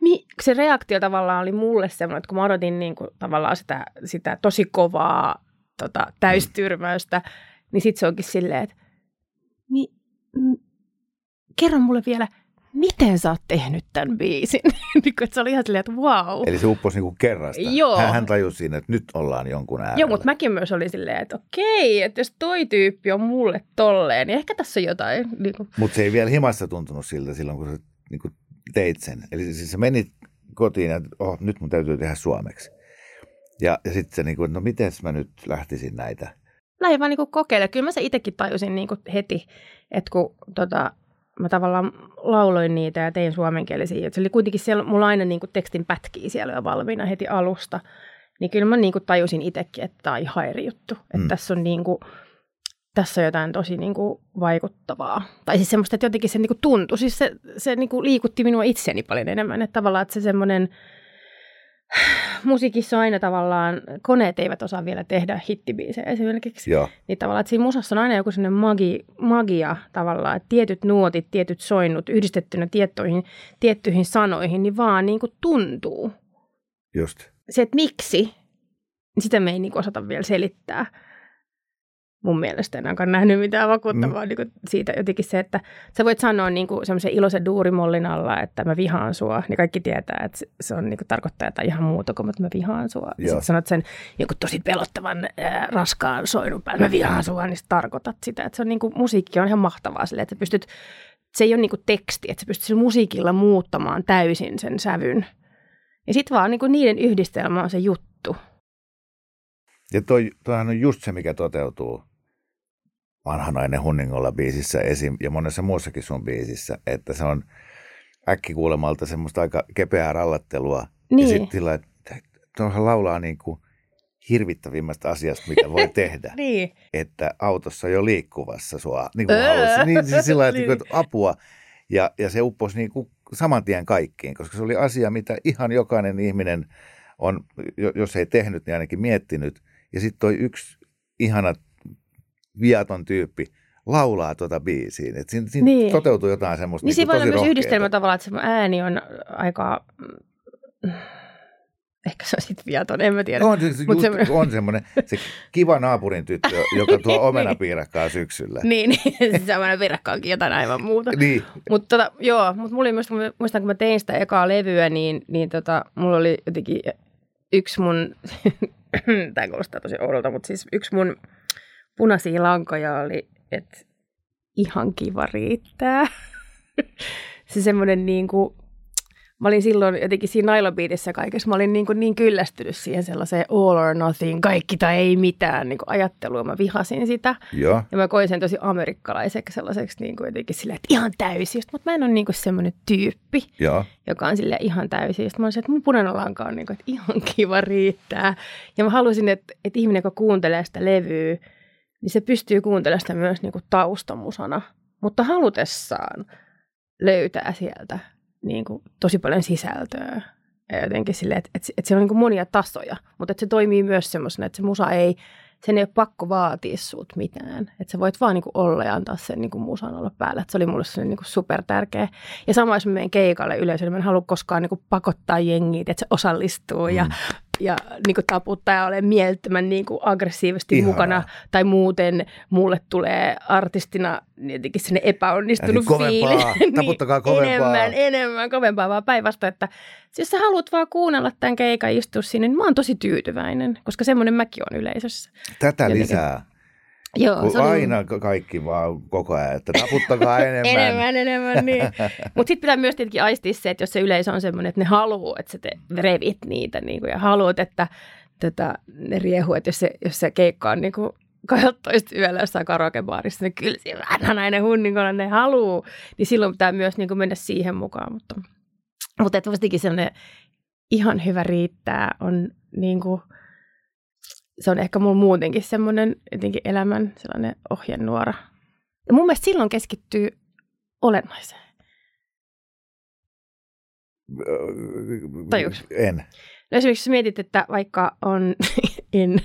mi- se reaktio tavallaan oli mulle semmoinen, että kun mä odotin niin kuin, tavallaan sitä, sitä tosi kovaa tota, täystyrmäystä, niin sitten se onkin silleen, että mi, kerro mulle vielä, miten sä oot tehnyt tämän biisin? niin kuin, että se oli ihan silleen, että wow. Eli se upposi niinku kerrasta. Joo. Hän, hän tajusi siinä, että nyt ollaan jonkun äärellä. Joo, mutta mäkin myös olin silleen, että okei, että jos toi tyyppi on mulle tolleen, niin ehkä tässä on jotain. Niin kuin, Mutta se ei vielä himassa tuntunut siltä silloin, kun sä niin kuin teit sen. Eli siis sä menit kotiin, että oh, nyt mun täytyy tehdä suomeksi. Ja, ja sitten se, niin kuin, no miten mä nyt lähtisin näitä. lähdin vaan niin kuin kokeilemaan. Kyllä mä se itsekin tajusin niin kuin heti, että kun tota, mä tavallaan lauloin niitä ja tein suomenkielisiä. Et se oli kuitenkin siellä, mulla aina niin kuin tekstin pätkiä siellä jo valmiina heti alusta. Niin kyllä mä niin kuin tajusin itsekin, että tämä on ihan eri juttu. Että Mm. mm. tässä on niin kuin, tässä on jotain tosi niin kuin vaikuttavaa. Tai siis semmoista, että jotenkin se niin kuin tuntui. Siis se, se niin kuin liikutti minua itseni paljon enemmän. Että tavallaan, että se semmoinen musiikissa on aina tavallaan, koneet eivät osaa vielä tehdä hittibiisejä esimerkiksi. Joo, Niin tavallaan, että siinä musassa on aina joku sellainen magi, magia tavallaan, että tietyt nuotit, tietyt soinnut yhdistettynä tiettyihin, tiettyihin sanoihin, niin vaan niin kuin tuntuu. just. Se, että miksi, sitä me ei niin osata vielä selittää. Mun mielestä en ainakaan nähnyt mitään vakuuttavaa mm. niin kuin siitä jotenkin se, että sä voit sanoa niin kuin semmoisen iloisen duurimollin alla, että mä vihaan sua, niin kaikki tietää, että se on niin kuin, tarkoittaa jotain ihan muuta kuin, että mä vihaan sua. Ja sitten sanot sen joku tosi pelottavan ää, raskaan soinun päällä, mä vihaan sua, niin tarkoitat sitä. Että se on niin kuin, musiikki on ihan mahtavaa sille, että pystyt, se ei ole niin kuin teksti, että sä pystyt sillä musiikilla muuttamaan täysin sen sävyn. Ja sitten vaan niin kuin niiden yhdistelmä on se juttu. Ja toi, toihan on just se, mikä toteutuu vanhanainen Hunningolla biisissä esim. ja monessa muussakin sun biisissä, että se on äkkikuulemalta semmoista aika kepeää rallattelua. Niin. Ja sitten sillä, että tuohan laulaa niin kuin hirvittävimmistä asiasta, mitä voi tehdä. niin. Että autossa jo liikkuvassa sua, niin kuin öö. Niin, siis sillä että, niin. että apua. Ja, ja se upposi niin kuin saman tien kaikkiin, koska se oli asia, mitä ihan jokainen ihminen on, jos ei tehnyt, niin ainakin miettinyt. Ja sitten toi yksi ihana viaton tyyppi laulaa tuota biisiin. Että siinä, siinä niin. toteutuu jotain semmoista niin, niin siinä voi olla myös yhdistelmä tavallaan, että se ääni on aika... Ehkä se on sitten viaton, en mä tiedä. On, se, Mut just, se... on semmoinen se kiva naapurin tyttö, joka tuo niin. omenapiirakkaa syksyllä. niin, niin se omenapiirakka onkin jotain aivan muuta. niin. Mutta tota, joo, mutta mulla oli myös, muistan kun mä tein sitä ekaa levyä, niin, niin tota, mulla oli jotenkin yksi mun, tämä kuulostaa tosi oudolta, mutta siis yksi mun punaisia lankoja oli, että ihan kiva riittää. se semmoinen niin kuin, mä olin silloin jotenkin siinä nailobiitissä kaikessa, mä olin niin, kuin niin kyllästynyt siihen sellaiseen all or nothing, kaikki tai ei mitään niin kuin ajattelua. Mä vihasin sitä. Ja, ja mä koin sen tosi amerikkalaiseksi sellaiseksi niin kuin jotenkin silleen, että ihan täysin. Mutta mä en ole niin kuin semmoinen tyyppi, ja. joka on sille ihan. Sitten mä olisin, että mun punainen lanka on niin kuin, että ihan kiva riittää. Ja mä halusin, että, että ihminen, joka kuuntelee sitä levyä, niin se pystyy kuuntelemaan sitä myös niin kuin taustamusana, mutta halutessaan löytää sieltä niin kuin tosi paljon sisältöä. Ja jotenkin sille, että, että, että siellä on niin monia tasoja, mutta että se toimii myös semmoisena, että se musa ei, sen ei ole pakko vaatia sut mitään. Että sä voit vaan niin kuin olla ja antaa sen niin kuin musan olla päällä. Että se oli mulle sellainen niin super tärkeä. Ja sama jos mä keikalle yleisölle, mä en halua koskaan niin kuin pakottaa jengiä, että se osallistuu mm. ja ja niin kuin taputtaa ja olen mielettömän niin kuin aggressiivisesti Ihanaa. mukana. Tai muuten mulle tulee artistina jotenkin sinne epäonnistunut fiilis. niin, taputtakaa kovempaa. Enemmän, enemmän, kovempaa, vaan päinvastoin, että jos sä haluat vaan kuunnella tämän keikan istua sinne, niin mä oon tosi tyytyväinen, koska semmoinen mäkin on yleisössä. Tätä jotenkin. lisää. Joo, Kun se oli... aina kaikki vaan koko ajan, että taputtakaa enemmän. enemmän, enemmän, niin. Mutta sitten pitää myös tietenkin aistia se, että jos se yleisö on semmoinen, että ne haluaa, että sä te revit niitä niin kuin, ja haluat, että tätä, ne riehuu, että jos se, jos se keikka on niin kuin kahdeltoista yöllä jossain karaokebaarissa, niin kyllä se vanhanainen hunninkolla ne haluu, niin silloin pitää myös niin kuin mennä siihen mukaan. Mutta, mutta että sellainen ihan hyvä riittää on niin kuin – se on ehkä mulla muutenkin semmoinen jotenkin elämän sellainen ohjenuora. Ja mun mielestä silloin keskittyy olennaiseen. Tajuuks? En. No esimerkiksi jos mietit, että vaikka on, en,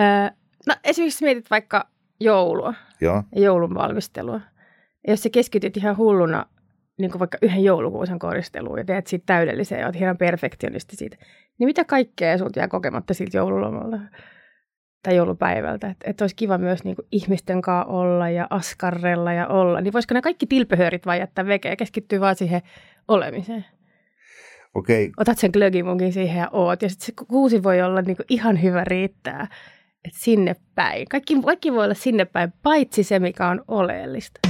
äh, no esimerkiksi jos mietit vaikka joulua Joo. ja joulun valmistelua. Ja jos sä keskityt ihan hulluna niin kuin vaikka yhden joulukuusen koristeluun ja teet siitä täydellisen ja oot ihan perfektionisti siitä, niin mitä kaikkea sulta jää kokematta siltä joululomalta? Tai joulupäivältä. Että et olisi kiva myös niinku ihmisten kanssa olla ja askarrella ja olla. Niin voisiko ne kaikki tilpehöörit vai jättää vekeä ja keskittyä vaan siihen olemiseen? Okei. Otat sen glögimunkin siihen ja oot. Ja sitten se kuusi voi olla niinku ihan hyvä riittää. Että sinne päin. Kaikki, kaikki voi olla sinne päin, paitsi se, mikä on oleellista.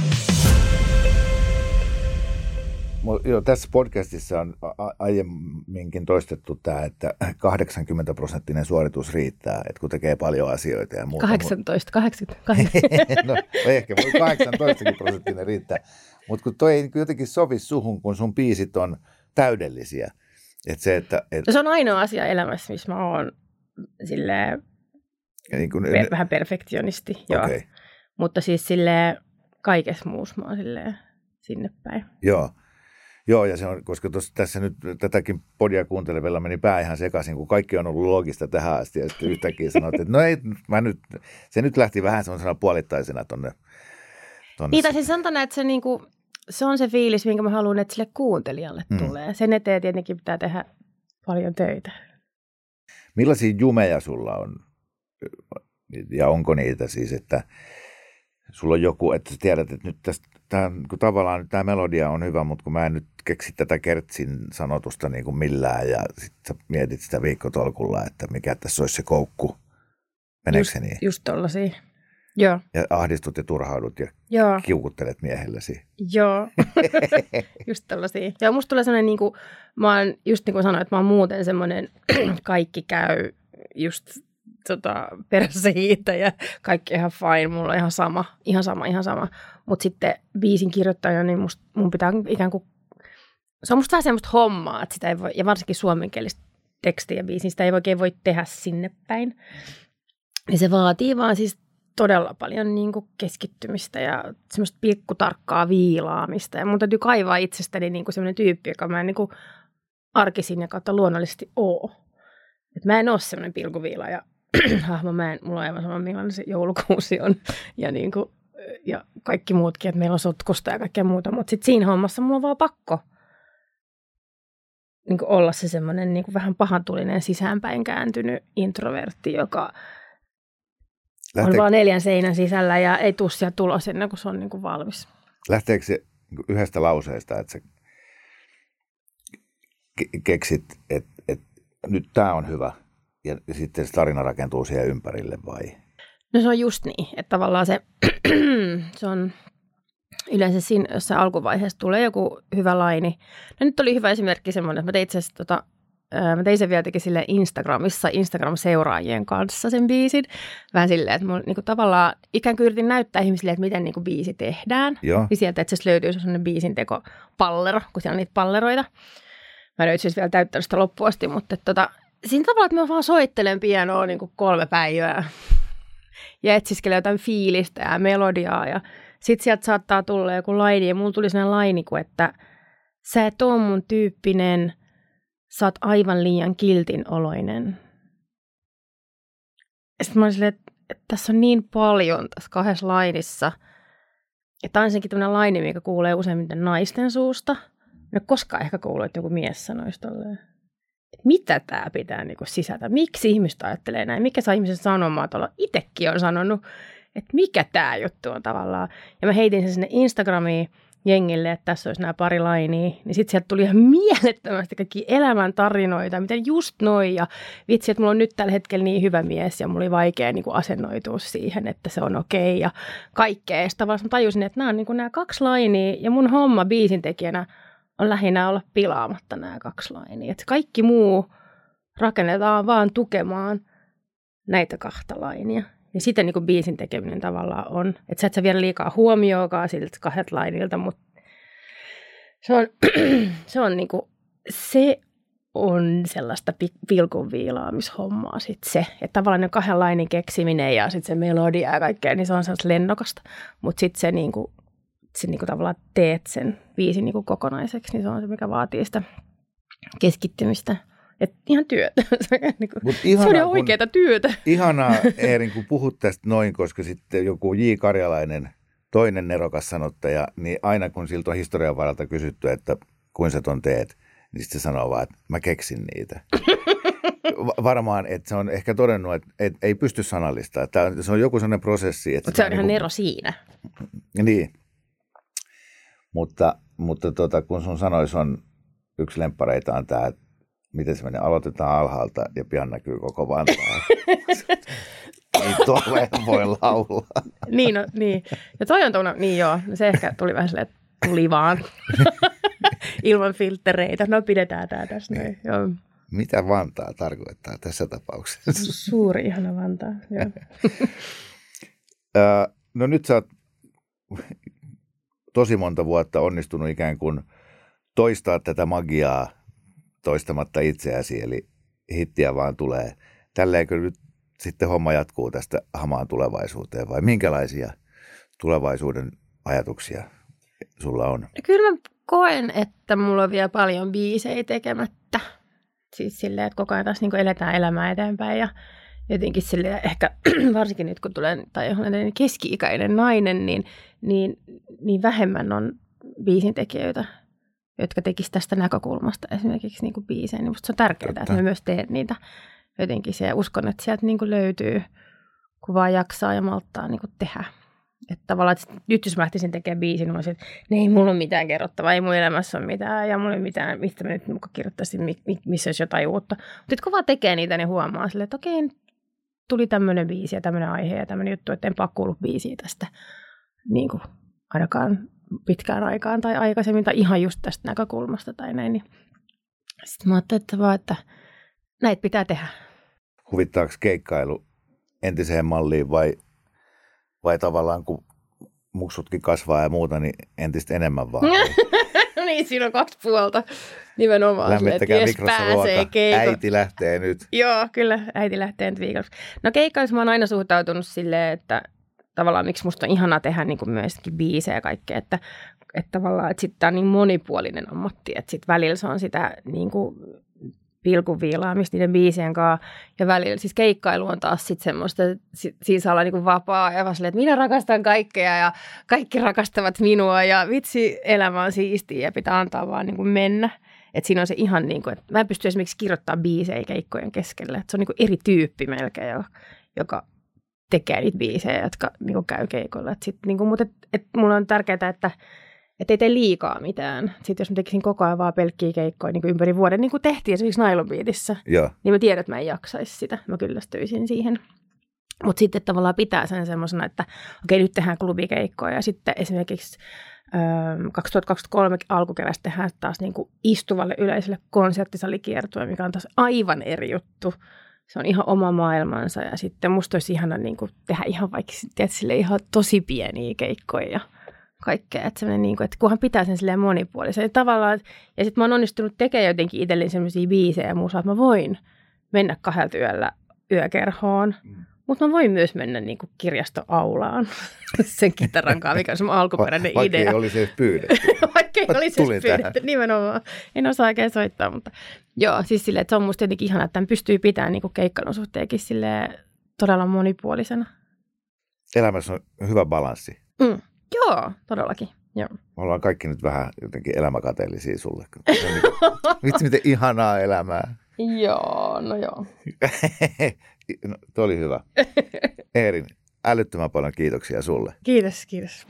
Joo, tässä podcastissa on aiemminkin toistettu tämä, että 80 prosenttinen suoritus riittää, että kun tekee paljon asioita ja muuta. 18, 80. no, ehkä 18 prosenttinen riittää, mutta kun toi ei jotenkin sovi suhun, kun sun biisit on täydellisiä. Et se, että, et... No se on ainoa asia elämässä, missä mä oon silleen, niin kuin, per, vähän perfektionisti. Okay. Joo. Mutta siis sille kaikessa muussa mä oon silleen sinne päin. Joo. Joo, ja se on, koska tos, tässä nyt tätäkin podia kuuntelevella meni pää ihan sekaisin, kun kaikki on ollut loogista tähän asti, ja sitten yhtäkkiä sanoit, että no ei, mä nyt, se nyt lähti vähän semmoisena puolittaisena tonne. tonne niin, tai siis sanotaan, että se, niinku, se on se fiilis, minkä mä haluan, että sille kuuntelijalle mm. tulee. Sen eteen tietenkin pitää tehdä paljon töitä. Millaisia jumeja sulla on ja onko niitä siis, että sulla on joku, että sä tiedät, että nyt tästä, tää, kun tavallaan tämä melodia on hyvä, mutta kun mä en nyt keksi tätä kertsin sanotusta niin kuin millään ja sitten sä mietit sitä viikkotolkulla, että mikä tässä olisi se koukku. Meneekö just, se niin? Just tollasia. Joo. Ja ahdistut ja turhaudut ja Joo. kiukuttelet miehellesi. Joo, just tällaisia. Ja musta tulee sellainen, niin kuin, mä oon, just niin kuin sanoin, että mä oon muuten semmoinen, kaikki käy just tota, perässä ja kaikki ihan fine, mulla on ihan sama, ihan sama, ihan sama. Mutta sitten biisin kirjoittajana, niin must, mun pitää ikään kuin, se on musta vähän semmoista hommaa, että sitä ei voi, ja varsinkin suomenkielistä tekstiä biisin, sitä ei oikein voi tehdä sinne päin. Ja se vaatii vaan siis todella paljon niin kuin keskittymistä ja semmoista pikkutarkkaa viilaamista. Ja mun täytyy kaivaa itsestäni niin kuin semmoinen tyyppi, joka mä en niin kuin arkisin ja kautta luonnollisesti oo. Et mä en ole semmoinen pilkuviila ja hahmo, mä en, mulla on aivan sama millainen se joulukuusi on ja, niin kuin, ja kaikki muutkin, että meillä on sotkusta ja kaikkea muuta. Mutta sitten siinä hommassa mulla on vaan pakko niin kuin olla se semmoinen niin kuin vähän pahantulinen sisäänpäin kääntynyt introvertti, joka Lähtee, on vaan neljän seinän sisällä ja ei tuu sieltä tulos ennen kuin se on niin kuin valmis. lähteekö se niin yhdestä lauseesta, että sä ke- keksit, että, että nyt tämä on hyvä ja sitten se tarina rakentuu siihen ympärille vai? No se on just niin, että tavallaan se, se on yleensä siinä jossain alkuvaiheessa tulee joku hyvä laini. No nyt oli hyvä esimerkki semmoinen, että mä tein itse asiassa tota, mä tein sen vielä sille Instagramissa, Instagram-seuraajien kanssa sen biisin. Vähän silleen, että mulla niinku tavallaan ikään kuin yritin näyttää ihmisille, että miten niinku biisi tehdään. Joo. Niin sieltä itse asiassa löytyy sellainen biisinteko pallero, kun siellä on niitä palleroita. Mä en asiassa vielä täyttänyt sitä loppuun asti, mutta tota, siinä tavalla, että mä vaan soittelen pianoa niin kuin kolme päivää ja etsiskelen jotain fiilistä ja melodiaa ja sitten sieltä saattaa tulla joku laini ja mulla tuli sellainen laini kuin, että sä et oo mun tyyppinen, sä oot aivan liian kiltin oloinen. Sitten mä olin silleen, että, että tässä on niin paljon tässä kahdessa lainissa. Ja tämä on ensinnäkin tämmöinen laini, mikä kuulee useimmiten naisten suusta. En ole koskaan ehkä kuullut, että joku mies sanoisi tolleen. Mitä tämä pitää niinku sisätä? Miksi ihmiset ajattelee näin? Mikä saa ihmisen sanomaan tuolla? Itekin on sanonut, että mikä tämä juttu on tavallaan. Ja mä heitin sen sinne Instagramiin jengille, että tässä olisi nämä pari lainia. Niin sitten sieltä tuli ihan mielettömästi kaikki elämäntarinoita, miten just noin. Ja vitsi, että mulla on nyt tällä hetkellä niin hyvä mies ja mulla oli vaikea niin kuin asennoitua siihen, että se on okei ja kaikkea. Ja sitten tajusin, että nämä on niin kuin nämä kaksi lainia ja mun homma biisintekijänä on lähinnä olla pilaamatta nämä kaksi lainia. Että kaikki muu rakennetaan vaan tukemaan näitä kahta lainia. Ja sitten niin biisin tekeminen tavallaan on, että sä et sä vielä liikaa huomioikaan siltä kahdet lainilta, mutta se on, se on niin kuin, se on sellaista pi- pilkun sitten se. Että tavallaan ne kahden lainin keksiminen ja sitten se melodia ja kaikkea, niin se on sellaista lennokasta. Mutta sitten se niin kuin, se niin kuin tavallaan teet sen biisin niin kuin kokonaiseksi, niin se on se, mikä vaatii sitä keskittymistä. Et ihan työtä. niin kuin, Mut se ihanaa, on ihan kun- oikeaa työtä. Ihanaa, Eerin, kun puhut tästä noin, koska sitten joku J. Karjalainen, toinen nerokas sanottaja, niin aina kun siltä on historian varalta kysytty, että kuinka sä ton teet, niin sitten se sanoo vaan, että mä keksin niitä. Va- Varmaan, että se on ehkä todennut, että, että ei pysty sanallistamaan. Että se on joku sellainen prosessi. Että Mutta se on ihan niinku- ero siinä. Niin. Mutta, mutta tota, kun sun sanois on yksi lemppareita on tämä, että miten se menee, aloitetaan alhaalta ja pian näkyy koko Vantaa. Ei tolleen voi laulaa. niin, no, niin. Ja toi on tuolla, niin joo, se ehkä tuli vähän silleen, että tuli vaan. Ilman filtreitä. No pidetään tää tässä näin. Joo. Mitä Vantaa tarkoittaa tässä tapauksessa? Suuri ihana Vantaa. Joo. No nyt sä oot tosi monta vuotta onnistunut ikään kuin toistaa tätä magiaa toistamatta itseäsi, eli hittiä vaan tulee. Tälleenkö nyt sitten homma jatkuu tästä hamaan tulevaisuuteen vai minkälaisia tulevaisuuden ajatuksia sulla on? Kyllä mä koen, että mulla on vielä paljon biisejä tekemättä. Siis silleen, että koko ajan taas niin eletään elämää eteenpäin ja jotenkin sille ehkä varsinkin nyt kun tulen tai olen keski-ikäinen nainen, niin, niin, niin vähemmän on biisintekijöitä, jotka tekisivät tästä näkökulmasta esimerkiksi niin kuin biisejä. Niin se on tärkeää, Totta. että mä myös teen niitä jotenkin se ja uskon, että sieltä niin kuin löytyy kun vaan jaksaa ja malttaa niin kuin tehdä. Että tavallaan, että nyt jos mä lähtisin tekemään biisin, niin mä olisin, että ei mulla ole mitään kerrottavaa, ei mun elämässä ole mitään, ja mulla ei ole mitään, mistä mä nyt muka kirjoittaisin, missä olisi jotain uutta. Mutta kun vaan tekee niitä, niin huomaa silleen, että okei, tuli tämmöinen biisi ja tämmöinen aihe ja tämmöinen juttu, että en pakko ollut biisiä tästä niin kuin ainakaan pitkään aikaan tai aikaisemmin tai ihan just tästä näkökulmasta tai näin. Niin sitten mä ajattelin, että vaan, että näitä pitää tehdä. Huvittaako keikkailu entiseen malliin vai, vai tavallaan kun muksutkin kasvaa ja muuta, niin entistä enemmän vaan? niin, siinä on kaksi puolta nimenomaan. Lämmittäkää mikrossa Äiti lähtee nyt. Joo, kyllä, äiti lähtee nyt viikossa. No keikkailussa mä oon aina suhtautunut silleen, että tavallaan miksi musta on ihanaa tehdä niin kuin myöskin biisejä ja kaikkea, että, että tavallaan, että sitten tämä on niin monipuolinen ammatti, että sitten välillä se on sitä niin kuin pilkuviilaamista niiden biisien kanssa. Ja välillä siis keikkailu on taas sitten semmoista, että siinä saa olla niin vapaa ja vaan että minä rakastan kaikkea ja kaikki rakastavat minua ja vitsi, elämä on siistiä ja pitää antaa vaan niin kuin mennä. Että siinä on se ihan niin kuin, että mä en pysty esimerkiksi kirjoittamaan biisejä keikkojen keskelle. Että se on niin kuin eri tyyppi melkein, joka, joka tekee niitä biisejä, jotka niin kuin käy keikolla. Et sit, niin kuin, mutta et, et mulla on tärkeää, että että ei tee liikaa mitään. Sitten jos mä tekisin koko ajan vaan pelkkiä keikkoja niin kuin ympäri vuoden, niin kuin tehtiin esimerkiksi Nylon Beatissä, niin mä tiedän, että mä en jaksaisi sitä. Mä kyllästyisin siihen. Mutta sitten tavallaan pitää sen semmoisena, että okei, nyt tehdään klubikeikkoja ja sitten esimerkiksi 2023 alkukevästä tehdään taas niin kuin istuvalle yleisölle konserttisalikiertue, mikä on taas aivan eri juttu. Se on ihan oma maailmansa ja sitten musta olisi ihana niin kuin tehdä ihan vaikka tiedät, sille ihan tosi pieniä keikkoja kaikkea. Että, niin kuin, että kunhan pitää sen silleen monipuolisen. Ja, tavallaan, ja sitten mä oon onnistunut tekemään jotenkin itselleni sellaisia biisejä ja muuta, että mä voin mennä kahdelta yöllä yökerhoon. Mm. Mutta mä voin myös mennä niin kuin kirjastoaulaan sen kitaran kanssa, mikä on se alkuperäinen Va- idea. Vaikka ei olisi edes pyydetty. Vaikka ei olisi edes pyydetty, nimenomaan. En osaa oikein soittaa, mutta joo, siis silleen, että se on musta jotenkin ihana, että tämän pystyy pitämään niin keikkailun suhteenkin todella monipuolisena. Elämässä on hyvä balanssi. Mm. Joo, todellakin. Joo. Me ollaan kaikki nyt vähän jotenkin elämäkateellisia sulle. Niin vitsi, miten ihanaa elämää. Joo, no joo. no, tuo oli hyvä. Eerin, älyttömän paljon kiitoksia sulle. Kiitos, kiitos.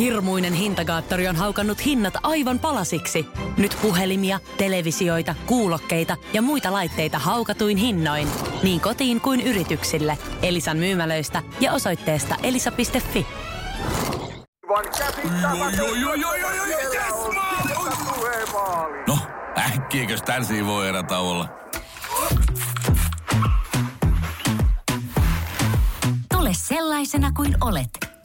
Hirmuinen hintakaattori on haukannut hinnat aivan palasiksi. Nyt puhelimia, televisioita, kuulokkeita ja muita laitteita haukatuin hinnoin. Niin kotiin kuin yrityksille. Elisan myymälöistä ja osoitteesta elisa.fi. No, äkkiäkös tän voi erä olla? Tule sellaisena kuin olet